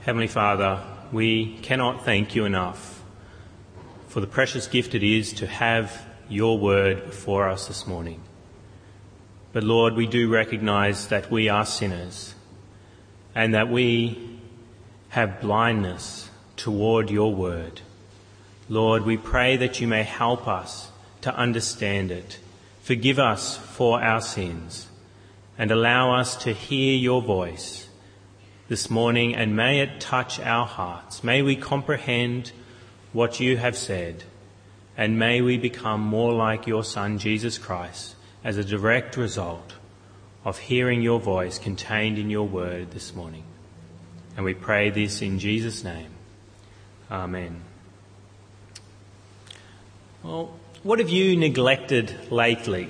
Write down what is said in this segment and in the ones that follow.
Heavenly Father, we cannot thank you enough for the precious gift it is to have your word before us this morning. But Lord, we do recognize that we are sinners and that we have blindness toward your word. Lord, we pray that you may help us to understand it. Forgive us for our sins and allow us to hear your voice this morning and may it touch our hearts. May we comprehend what you have said and may we become more like your son Jesus Christ as a direct result of hearing your voice contained in your word this morning. And we pray this in Jesus' name. Amen. Well, what have you neglected lately?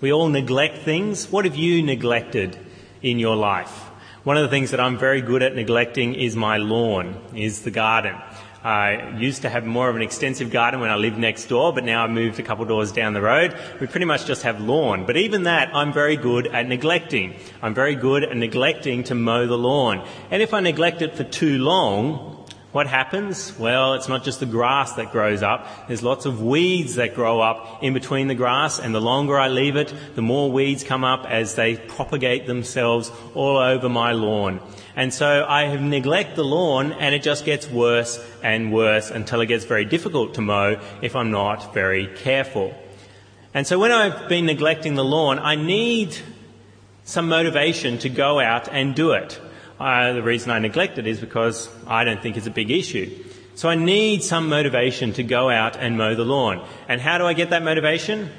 We all neglect things. What have you neglected in your life? One of the things that I'm very good at neglecting is my lawn, is the garden. I used to have more of an extensive garden when I lived next door, but now I've moved a couple doors down the road. We pretty much just have lawn. But even that, I'm very good at neglecting. I'm very good at neglecting to mow the lawn. And if I neglect it for too long, what happens? Well, it's not just the grass that grows up. There's lots of weeds that grow up in between the grass, and the longer I leave it, the more weeds come up as they propagate themselves all over my lawn. And so I have neglected the lawn, and it just gets worse and worse until it gets very difficult to mow if I'm not very careful. And so when I've been neglecting the lawn, I need some motivation to go out and do it. The reason I neglect it is because I don't think it's a big issue. So I need some motivation to go out and mow the lawn. And how do I get that motivation?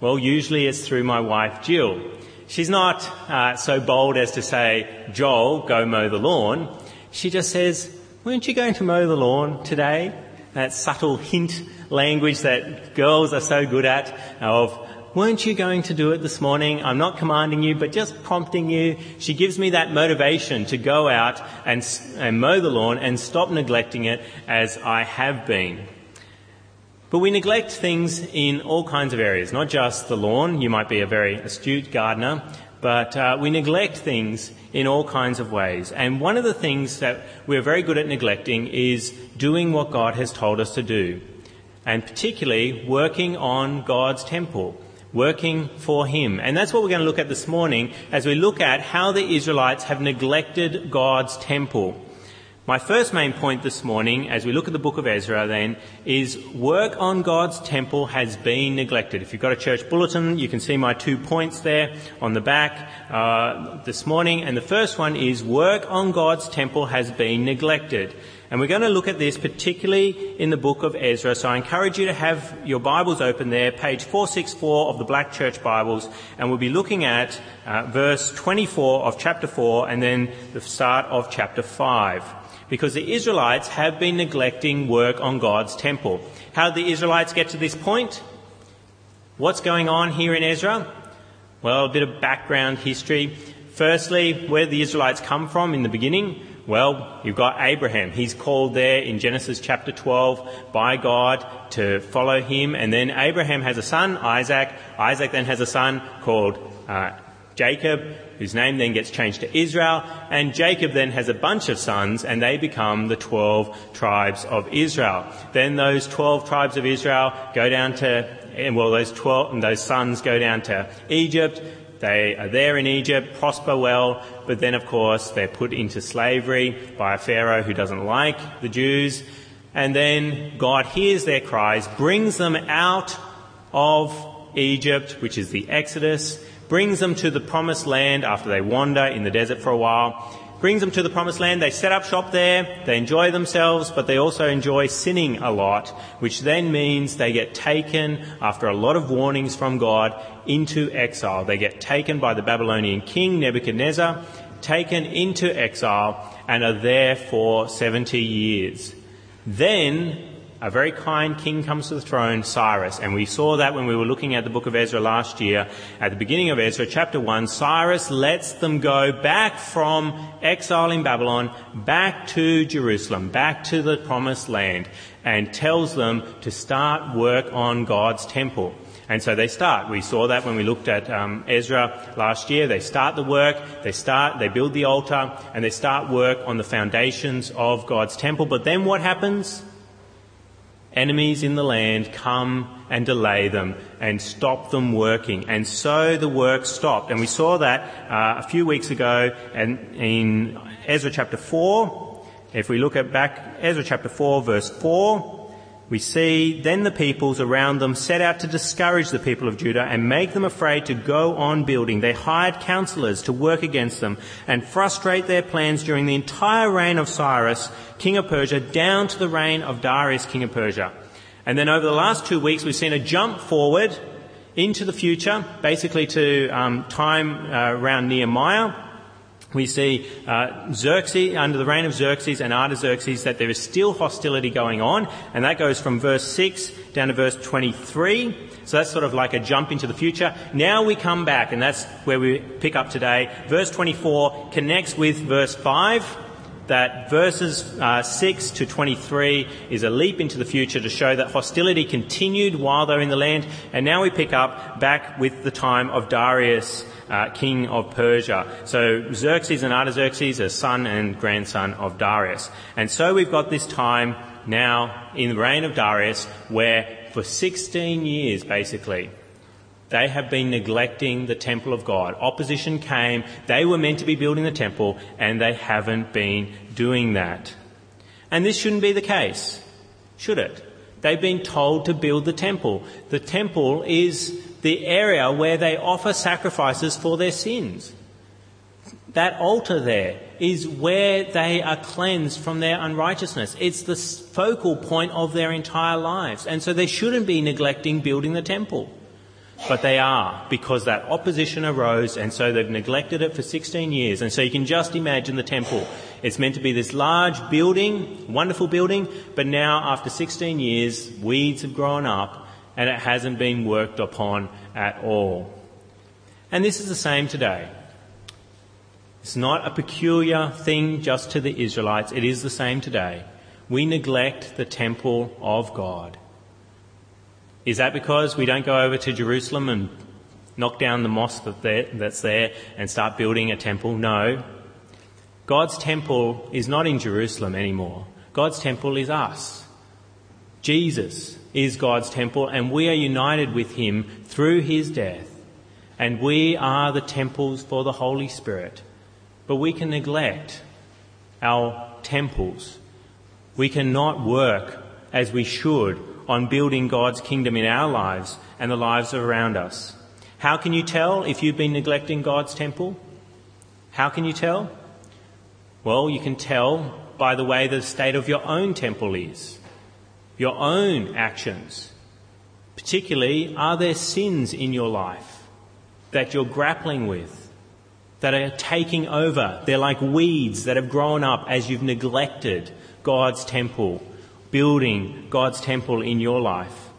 Well, usually it's through my wife, Jill. She's not uh, so bold as to say, Joel, go mow the lawn. She just says, weren't you going to mow the lawn today? That subtle hint language that girls are so good at of weren't you going to do it this morning? I'm not commanding you, but just prompting you. She gives me that motivation to go out and, and mow the lawn and stop neglecting it as I have been. But we neglect things in all kinds of areas, not just the lawn. You might be a very astute gardener, but uh, we neglect things in all kinds of ways. And one of the things that we're very good at neglecting is doing what God has told us to do, and particularly working on God's temple working for him. And that's what we're going to look at this morning as we look at how the Israelites have neglected God's temple. My first main point this morning, as we look at the book of Ezra then, is work on God's temple has been neglected. If you've got a church bulletin, you can see my two points there on the back uh, this morning. And the first one is work on God's temple has been neglected. And we're going to look at this particularly in the book of Ezra. So I encourage you to have your Bibles open there, page 464 of the Black Church Bibles, and we'll be looking at uh, verse 24 of chapter 4 and then the start of chapter 5. Because the Israelites have been neglecting work on God's temple. How did the Israelites get to this point? What's going on here in Ezra? Well, a bit of background history. Firstly, where the Israelites come from in the beginning, well, you've got Abraham. He's called there in Genesis chapter 12 by God to follow him. And then Abraham has a son, Isaac. Isaac then has a son called uh, Jacob, whose name then gets changed to Israel. And Jacob then has a bunch of sons, and they become the 12 tribes of Israel. Then those 12 tribes of Israel go down to, well, those 12, and those sons go down to Egypt. They are there in Egypt, prosper well, but then of course they're put into slavery by a Pharaoh who doesn't like the Jews. And then God hears their cries, brings them out of Egypt, which is the Exodus, brings them to the promised land after they wander in the desert for a while, brings them to the promised land. They set up shop there. They enjoy themselves, but they also enjoy sinning a lot, which then means they get taken after a lot of warnings from God into exile. They get taken by the Babylonian king Nebuchadnezzar, taken into exile and are there for 70 years. Then a very kind king comes to the throne, Cyrus. And we saw that when we were looking at the book of Ezra last year. At the beginning of Ezra, chapter 1, Cyrus lets them go back from exile in Babylon, back to Jerusalem, back to the promised land, and tells them to start work on God's temple. And so they start. We saw that when we looked at um, Ezra last year. They start the work, they start, they build the altar, and they start work on the foundations of God's temple. But then what happens? Enemies in the land come and delay them and stop them working. And so the work stopped. And we saw that uh, a few weeks ago and in Ezra chapter 4. If we look at back Ezra chapter 4 verse 4, we see then the peoples around them set out to discourage the people of Judah and make them afraid to go on building. They hired counselors to work against them and frustrate their plans during the entire reign of Cyrus, king of Persia, down to the reign of Darius, king of Persia. And then over the last two weeks, we've seen a jump forward into the future, basically to um, time uh, around Nehemiah we see uh, Xerxes, under the reign of Xerxes and Artaxerxes, that there is still hostility going on, and that goes from verse 6 down to verse 23. So that's sort of like a jump into the future. Now we come back, and that's where we pick up today. Verse 24 connects with verse 5, that verses uh, 6 to 23 is a leap into the future to show that hostility continued while they're in the land, and now we pick up back with the time of Darius uh, king of Persia. So Xerxes and Artaxerxes are son and grandson of Darius. And so we've got this time now in the reign of Darius where for 16 years basically they have been neglecting the temple of God. Opposition came, they were meant to be building the temple, and they haven't been doing that. And this shouldn't be the case, should it? They've been told to build the temple. The temple is the area where they offer sacrifices for their sins. That altar there is where they are cleansed from their unrighteousness. It's the focal point of their entire lives. And so they shouldn't be neglecting building the temple. But they are, because that opposition arose, and so they've neglected it for 16 years. And so you can just imagine the temple. It's meant to be this large building, wonderful building, but now after 16 years, weeds have grown up, and it hasn't been worked upon at all. And this is the same today. It's not a peculiar thing just to the Israelites, it is the same today. We neglect the temple of God. Is that because we don't go over to Jerusalem and knock down the mosque that's there and start building a temple? No. God's temple is not in Jerusalem anymore. God's temple is us. Jesus is God's temple, and we are united with him through his death. And we are the temples for the Holy Spirit. But we can neglect our temples. We cannot work as we should on building God's kingdom in our lives and the lives around us. How can you tell if you've been neglecting God's temple? How can you tell? Well, you can tell by the way the state of your own temple is your own actions. Particularly, are there sins in your life that you're grappling with, that are taking over? They're like weeds that have grown up as you've neglected God's temple, building God's temple in your life.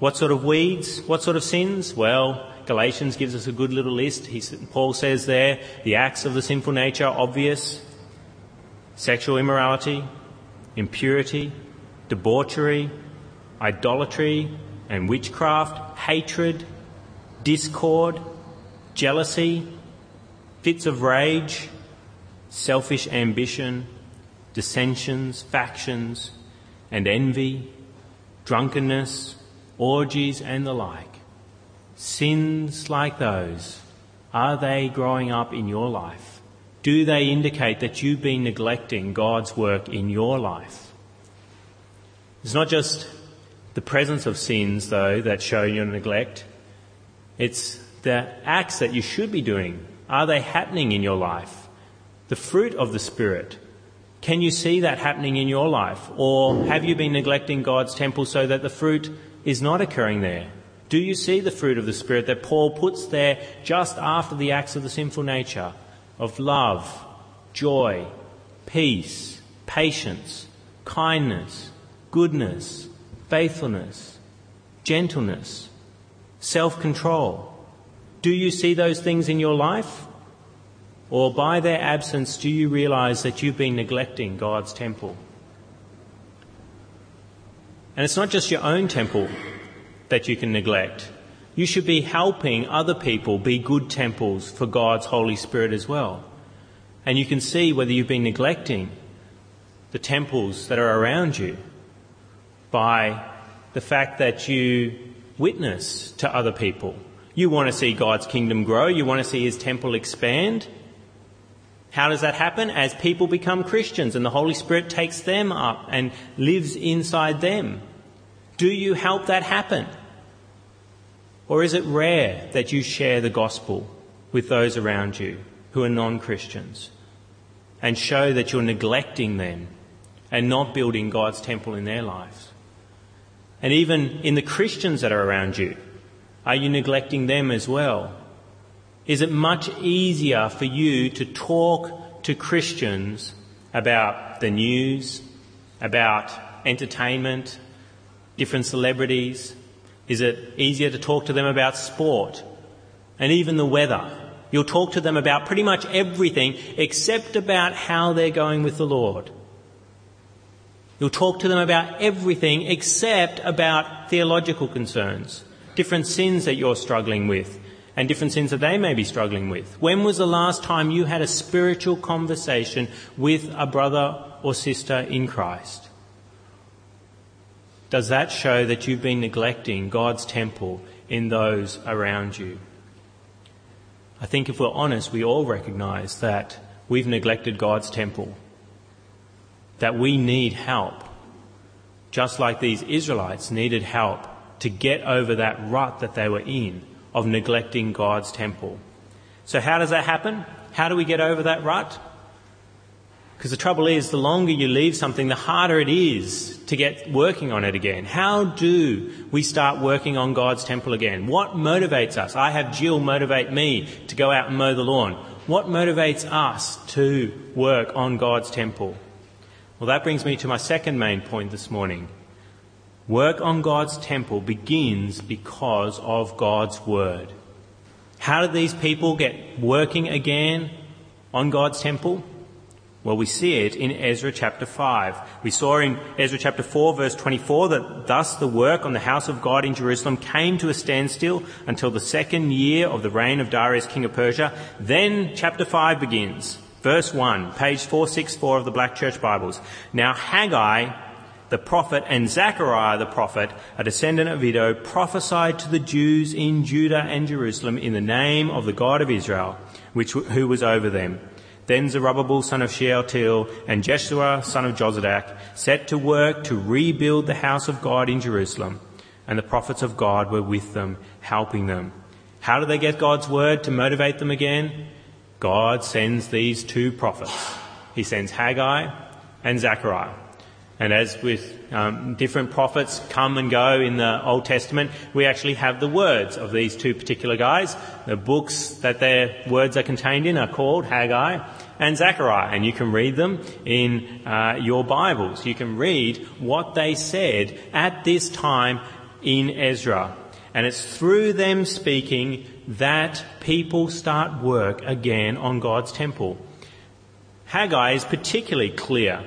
What sort of weeds? What sort of sins? Well, Galatians gives us a good little list. He, Paul says there, the acts of the sinful nature obvious sexual immorality, impurity, debauchery, idolatry and witchcraft, hatred, discord, jealousy, fits of rage, selfish ambition, dissensions, factions, and envy, drunkenness, orgies, and the like. Sins like those, are they growing up in your life? Do they indicate that you've been neglecting God's work in your life? It's not just the presence of sins, though, that show your neglect. It's the acts that you should be doing. Are they happening in your life? The fruit of the Spirit. Can you see that happening in your life? Or have you been neglecting God's temple so that the fruit is not occurring there? Do you see the fruit of the Spirit that Paul puts there just after the acts of the sinful nature of love, joy, peace, patience, kindness, goodness, faithfulness, gentleness, self control. Do you see those things in your life? Or by their absence, do you realize that you've been neglecting God's temple? And it's not just your own temple that you can neglect. you should be helping other people be good temples for God's Holy Spirit as well. And you can see whether you've been neglecting the temples that are around you by the fact that you witness to other people. You want to see God's kingdom grow. You want to see His temple expand. How does that happen? As people become Christians and the Holy Spirit takes them up and lives inside them. Do you help that happen? Or is it rare that you share the gospel with those around you who are non-Christians and show that you're neglecting them and not building God's temple in their lives? And even in the Christians that are around you, are you neglecting them as well? Is it much easier for you to talk to Christians about the news, about entertainment, different celebrities? Is it easier to talk to them about sport and even the weather? You'll talk to them about pretty much everything except about how they're going with the Lord. You'll talk to them about everything except about theological concerns, different sins that you're struggling with, and different sins that they may be struggling with. When was the last time you had a spiritual conversation with a brother or sister in Christ? Does that show that you've been neglecting God's temple in those around you? I think if we're honest, we all recognize that we've neglected God's temple, that we need help, just like these Israelites needed help to get over that rut that they were in of neglecting God's temple. So how does that happen? How do we get over that rut? Because the trouble is, the longer you leave something, the harder it is to get working on it again. How do we start working on God's temple again? What motivates us? I have Jill motivate me to go out and mow the lawn. What motivates us to work on God's temple? Well, that brings me to my second main point this morning. Work on God's temple begins because of God's word. How did these people get working again on God's temple? Well, we see it in Ezra chapter 5. We saw in Ezra chapter 4 verse 24 that thus the work on the house of God in Jerusalem came to a standstill until the second year of the reign of Darius king of Persia. Then chapter 5 begins. Verse 1, page 464 of the Black Church Bibles. Now Haggai, the prophet and Zechariah the prophet, a descendant of Iddo, prophesied to the Jews in Judah and Jerusalem in the name of the God of Israel, which, who was over them. Then Zerubbabel son of Shealtiel and Jeshua son of Jozadak set to work to rebuild the house of God in Jerusalem, and the prophets of God were with them, helping them. How do they get God's word to motivate them again? God sends these two prophets. He sends Haggai and Zechariah. And as with um, different prophets come and go in the Old Testament, we actually have the words of these two particular guys. The books that their words are contained in are called Haggai and Zechariah, and you can read them in uh, your Bibles. You can read what they said at this time in Ezra. And it's through them speaking that people start work again on God's temple. Haggai is particularly clear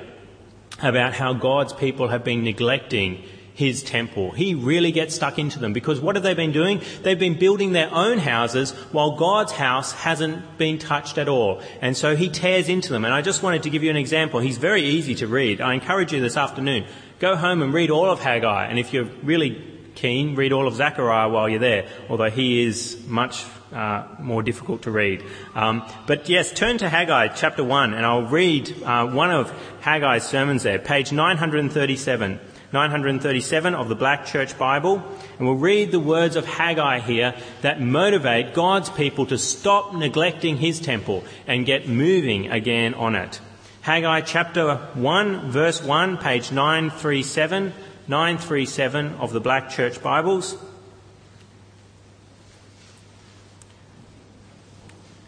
about how God's people have been neglecting his temple. He really gets stuck into them because what have they been doing? They've been building their own houses while God's house hasn't been touched at all. And so he tears into them. And I just wanted to give you an example. He's very easy to read. I encourage you this afternoon, go home and read all of Haggai. And if you're really keen, read all of Zechariah while you're there, although he is much uh, more difficult to read. Um, but yes, turn to Haggai chapter 1 and I'll read uh, one of Haggai's sermons there, page 937. 937 of the Black Church Bible, and we'll read the words of Haggai here that motivate God's people to stop neglecting his temple and get moving again on it. Haggai chapter 1 verse 1, page 937, 937 of the Black Church Bibles.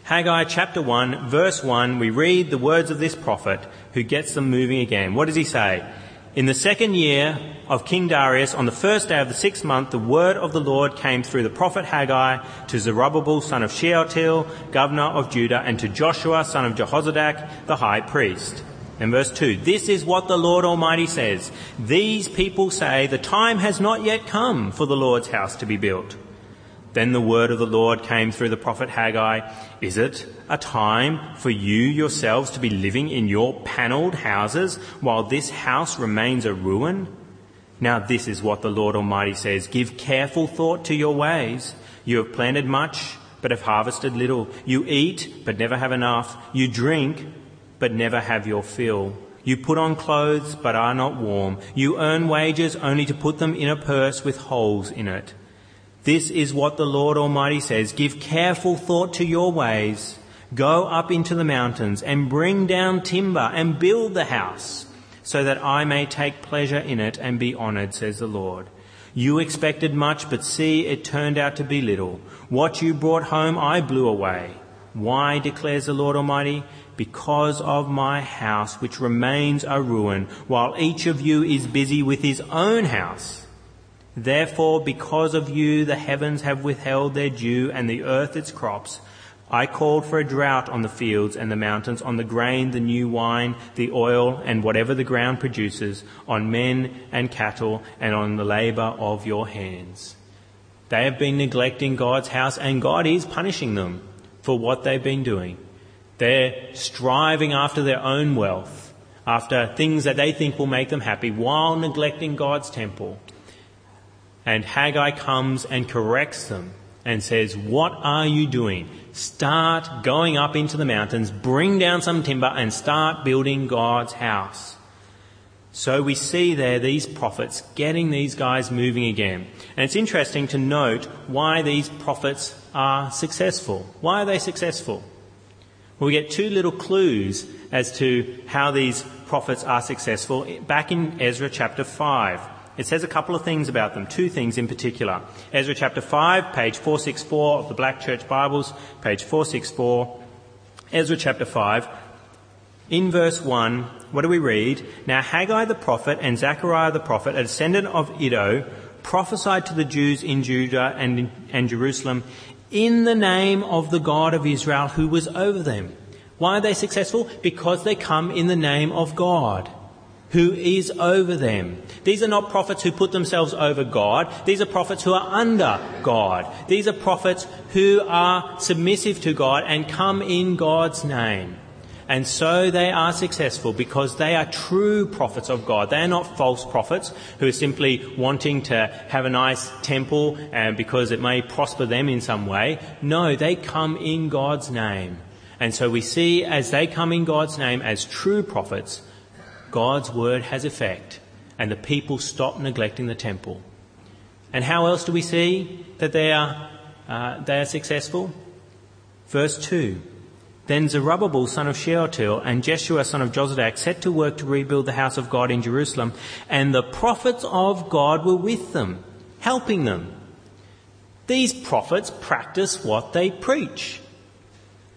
Haggai chapter 1, verse 1, we read the words of this prophet who gets them moving again. What does he say? In the second year of King Darius, on the first day of the sixth month, the word of the Lord came through the prophet Haggai to Zerubbabel, son of Shealtiel, governor of Judah, and to Joshua, son of Jehozadak, the high priest. In verse 2, this is what the Lord Almighty says. These people say the time has not yet come for the Lord's house to be built. Then the word of the Lord came through the prophet Haggai. Is it a time for you yourselves to be living in your panelled houses while this house remains a ruin? Now this is what the Lord Almighty says. Give careful thought to your ways. You have planted much, but have harvested little. You eat, but never have enough. You drink, but never have your fill. You put on clothes, but are not warm. You earn wages only to put them in a purse with holes in it. This is what the Lord Almighty says. Give careful thought to your ways. Go up into the mountains and bring down timber and build the house so that I may take pleasure in it and be honored, says the Lord. You expected much, but see, it turned out to be little. What you brought home, I blew away. Why, declares the Lord Almighty? Because of my house, which remains a ruin, while each of you is busy with his own house. Therefore, because of you, the heavens have withheld their dew and the earth its crops. I called for a drought on the fields and the mountains, on the grain, the new wine, the oil, and whatever the ground produces, on men and cattle, and on the labour of your hands. They have been neglecting God's house, and God is punishing them for what they've been doing. They're striving after their own wealth, after things that they think will make them happy, while neglecting God's temple. And Haggai comes and corrects them and says, What are you doing? Start going up into the mountains, bring down some timber, and start building God's house. So we see there these prophets getting these guys moving again. And it's interesting to note why these prophets are successful. Why are they successful? Well, we get two little clues as to how these prophets are successful back in Ezra chapter 5. It says a couple of things about them, two things in particular. Ezra chapter 5, page 464 of the Black Church Bibles, page 464. Ezra chapter 5. In verse 1, what do we read? Now Haggai the prophet and Zechariah the prophet, a descendant of Iddo, prophesied to the Jews in Judah and, in, and Jerusalem in the name of the God of Israel who was over them. Why are they successful? Because they come in the name of God who is over them. These are not prophets who put themselves over God. These are prophets who are under God. These are prophets who are submissive to God and come in God's name. And so they are successful because they are true prophets of God. They are not false prophets who are simply wanting to have a nice temple and because it may prosper them in some way. No, they come in God's name. And so we see as they come in God's name as true prophets, God's word has effect and the people stop neglecting the temple. And how else do we see that they are, uh, they are successful? Verse 2. Then Zerubbabel son of Shealtiel and Jeshua son of Jozadak set to work to rebuild the house of God in Jerusalem, and the prophets of God were with them, helping them. These prophets practice what they preach.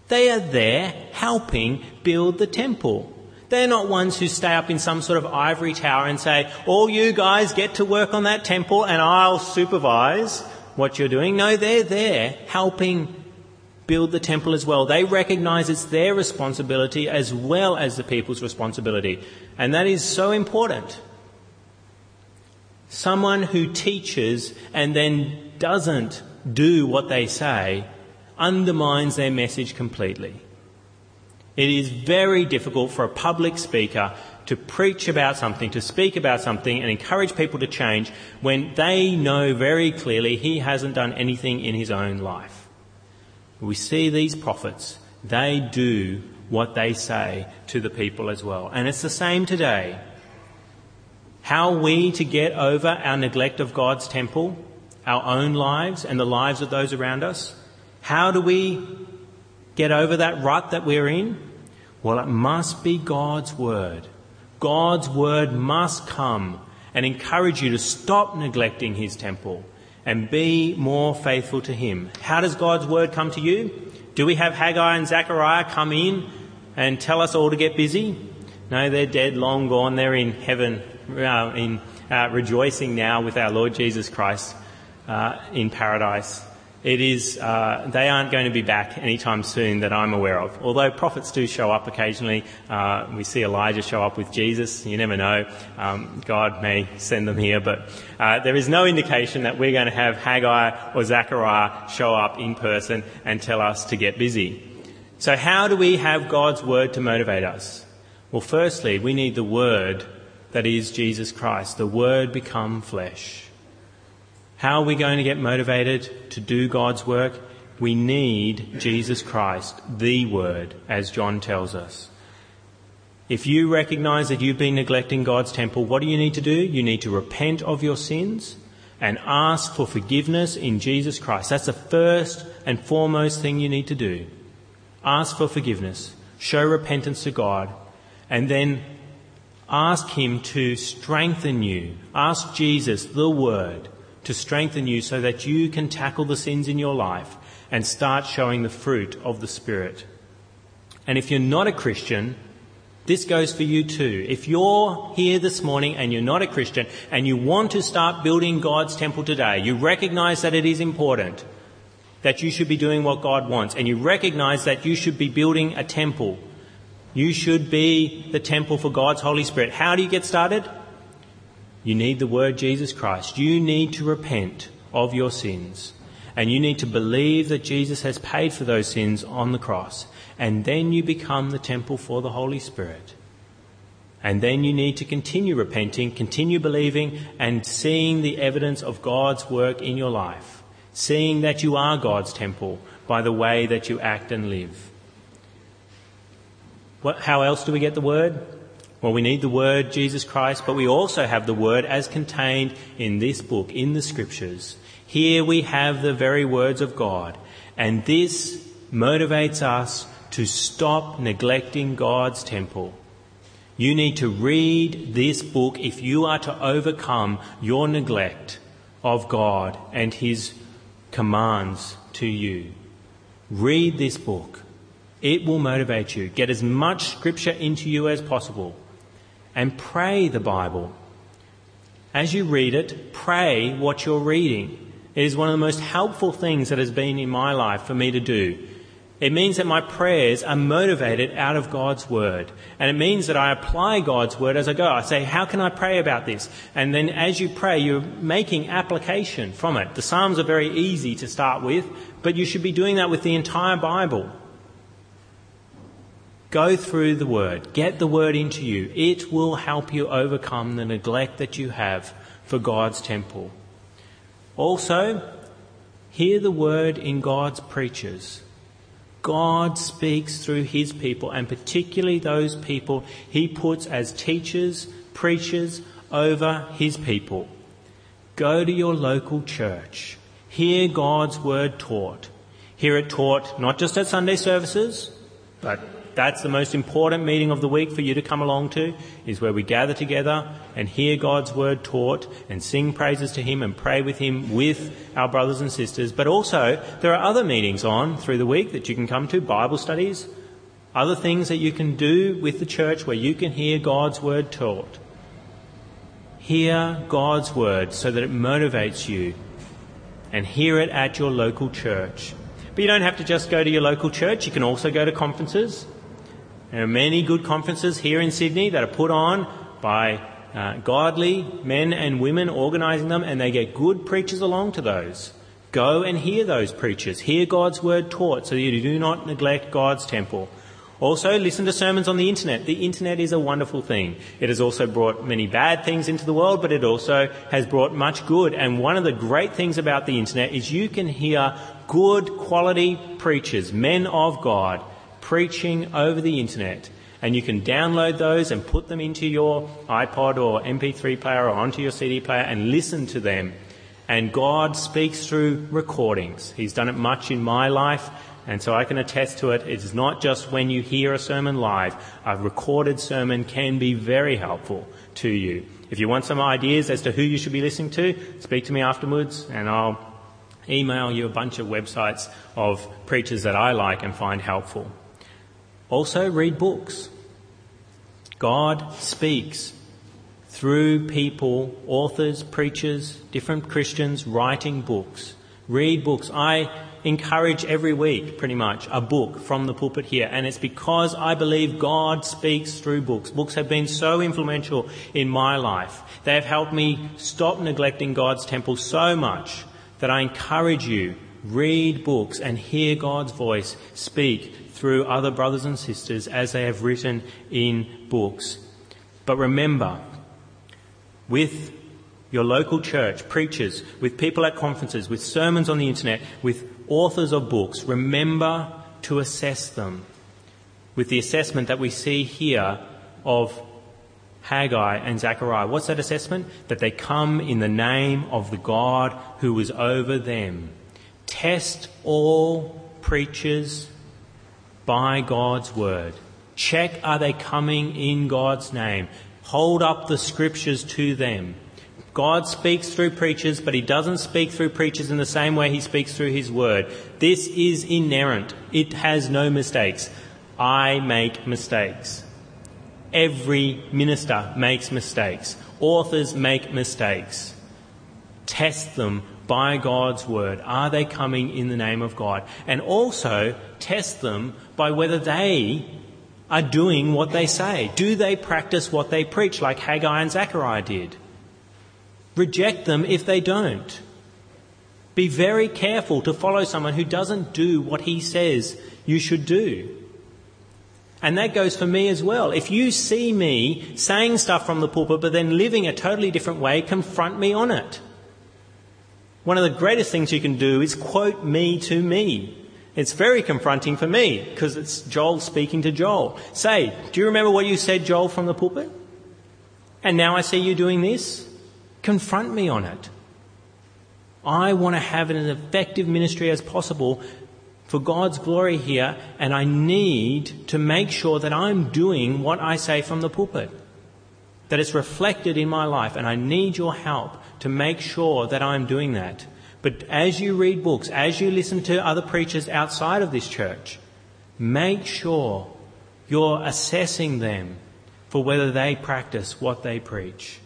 They are there helping build the temple. They're not ones who stay up in some sort of ivory tower and say, all you guys get to work on that temple and I'll supervise what you're doing. No, they're there helping build the temple as well. They recognize it's their responsibility as well as the people's responsibility. And that is so important. Someone who teaches and then doesn't do what they say undermines their message completely. It is very difficult for a public speaker to preach about something, to speak about something and encourage people to change when they know very clearly he hasn't done anything in his own life. We see these prophets, they do what they say to the people as well. And it's the same today. How we to get over our neglect of God's temple, our own lives and the lives of those around us? How do we get over that rut that we're in? Well, it must be God's Word. God's Word must come and encourage you to stop neglecting His temple and be more faithful to Him. How does God's Word come to you? Do we have Haggai and Zechariah come in and tell us all to get busy? No, they're dead, long gone. They're in heaven, uh, in uh, rejoicing now with our Lord Jesus Christ uh, in paradise. It is, uh, they aren't going to be back anytime soon that I'm aware of. Although prophets do show up occasionally. Uh, we see Elijah show up with Jesus. You never know. Um, God may send them here, but uh, there is no indication that we're going to have Haggai or Zechariah show up in person and tell us to get busy. So how do we have God's word to motivate us? Well, firstly, we need the word that is Jesus Christ, the word become flesh. How are we going to get motivated to do God's work? We need Jesus Christ, the Word, as John tells us. If you recognize that you've been neglecting God's temple, what do you need to do? You need to repent of your sins and ask for forgiveness in Jesus Christ. That's the first and foremost thing you need to do. Ask for forgiveness. Show repentance to God. And then ask Him to strengthen you. Ask Jesus, the Word, to strengthen you so that you can tackle the sins in your life and start showing the fruit of the Spirit. And if you're not a Christian, this goes for you too. If you're here this morning and you're not a Christian and you want to start building God's temple today, you recognize that it is important, that you should be doing what God wants, and you recognize that you should be building a temple. You should be the temple for God's Holy Spirit. How do you get started? You need the word Jesus Christ. You need to repent of your sins. And you need to believe that Jesus has paid for those sins on the cross. And then you become the temple for the Holy Spirit. And then you need to continue repenting, continue believing, and seeing the evidence of God's work in your life. Seeing that you are God's temple by the way that you act and live. What, how else do we get the word? Well, we need the Word, Jesus Christ, but we also have the Word as contained in this book, in the Scriptures. Here we have the very words of God, and this motivates us to stop neglecting God's temple. You need to read this book if you are to overcome your neglect of God and His commands to you. Read this book. It will motivate you. Get as much scripture into you as possible and pray the Bible. As you read it, pray what you're reading. It is one of the most helpful things that has been in my life for me to do. It means that my prayers are motivated out of God's Word. And it means that I apply God's Word as I go. I say, how can I pray about this? And then as you pray, you're making application from it. The Psalms are very easy to start with, but you should be doing that with the entire Bible. Go through the Word. Get the Word into you. It will help you overcome the neglect that you have for God's temple. Also, hear the Word in God's preachers. God speaks through His people, and particularly those people He puts as teachers, preachers over His people. Go to your local church. Hear God's Word taught. Hear it taught not just at Sunday services, but that's the most important meeting of the week for you to come along to, is where we gather together and hear God's word taught and sing praises to Him and pray with Him with our brothers and sisters. But also, there are other meetings on through the week that you can come to, Bible studies, other things that you can do with the church where you can hear God's word taught. Hear God's word so that it motivates you and hear it at your local church. But you don't have to just go to your local church, you can also go to conferences. There are many good conferences here in Sydney that are put on by uh, godly men and women organising them, and they get good preachers along to those. Go and hear those preachers. Hear God's word taught so that you do not neglect God's temple. Also, listen to sermons on the internet. The internet is a wonderful thing. It has also brought many bad things into the world, but it also has brought much good. And one of the great things about the internet is you can hear good quality preachers, men of God, preaching over the internet. And you can download those and put them into your iPod or MP3 player or onto your CD player and listen to them. And God speaks through recordings. He's done it much in my life, and so I can attest to it. It's not just when you hear a sermon live. A recorded sermon can be very helpful to you. If you want some ideas as to who you should be listening to, speak to me afterwards and I'll email you a bunch of websites of preachers that I like and find helpful. Also, read books. God speaks through people, authors, preachers, different Christians writing books. Read books. I encourage every week, pretty much, a book from the pulpit here. And it's because I believe God speaks through books. Books have been so influential in my life. They have helped me stop neglecting God's temple so much that I encourage you, read books and hear God's voice speak through other brothers and sisters as they have written in books. But remember, with your local church, preachers, with people at conferences, with sermons on the internet, with authors of books, remember to assess them with the assessment that we see here of Haggai and Zechariah. What's that assessment? That they come in the name of the God who is over them. Test all preachers by God's word. Check are they coming in God's name. Hold up the scriptures to them. God speaks through preachers, but he doesn't speak through preachers in the same way he speaks through his word. This is inerrant. It has no mistakes. I make mistakes. Every minister makes mistakes. Authors make mistakes. Test them by God's word. Are they coming in the name of God? And also test them by whether they are doing what they say. Do they practice what they preach, like Haggai and Zechariah did? Reject them if they don't. Be very careful to follow someone who doesn't do what he says you should do. And that goes for me as well. If you see me saying stuff from the pulpit but then living a totally different way, confront me on it. One of the greatest things you can do is quote me to me. It's very confronting for me because it's Joel speaking to Joel. Say, do you remember what you said, Joel, from the pulpit? And now I see you doing this? Confront me on it. I want to have an effective ministry as possible for God's glory here, and I need to make sure that I'm doing what I say from the pulpit, that it's reflected in my life, and I need your help to make sure that I'm doing that. But as you read books, as you listen to other preachers outside of this church, make sure you're assessing them for whether they practice what they preach.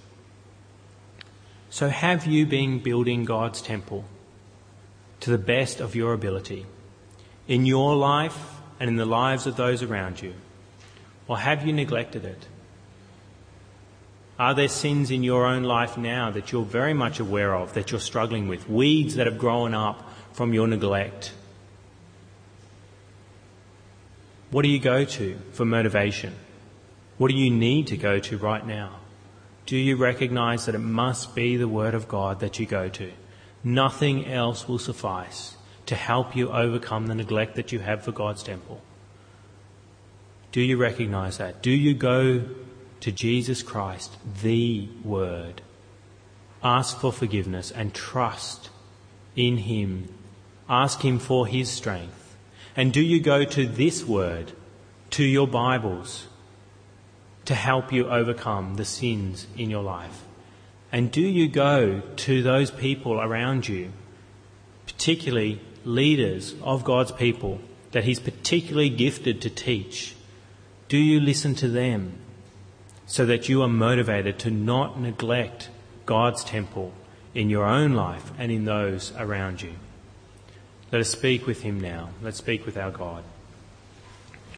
So, have you been building God's temple to the best of your ability in your life and in the lives of those around you? Or have you neglected it? Are there sins in your own life now that you're very much aware of, that you're struggling with? Weeds that have grown up from your neglect? What do you go to for motivation? What do you need to go to right now? Do you recognize that it must be the Word of God that you go to? Nothing else will suffice to help you overcome the neglect that you have for God's temple. Do you recognize that? Do you go to Jesus Christ, the Word? Ask for forgiveness and trust in Him. Ask Him for His strength. And do you go to this Word, to your Bibles, to help you overcome the sins in your life? And do you go to those people around you, particularly leaders of God's people that He's particularly gifted to teach? Do you listen to them so that you are motivated to not neglect God's temple in your own life and in those around you? Let us speak with Him now. Let's speak with our God.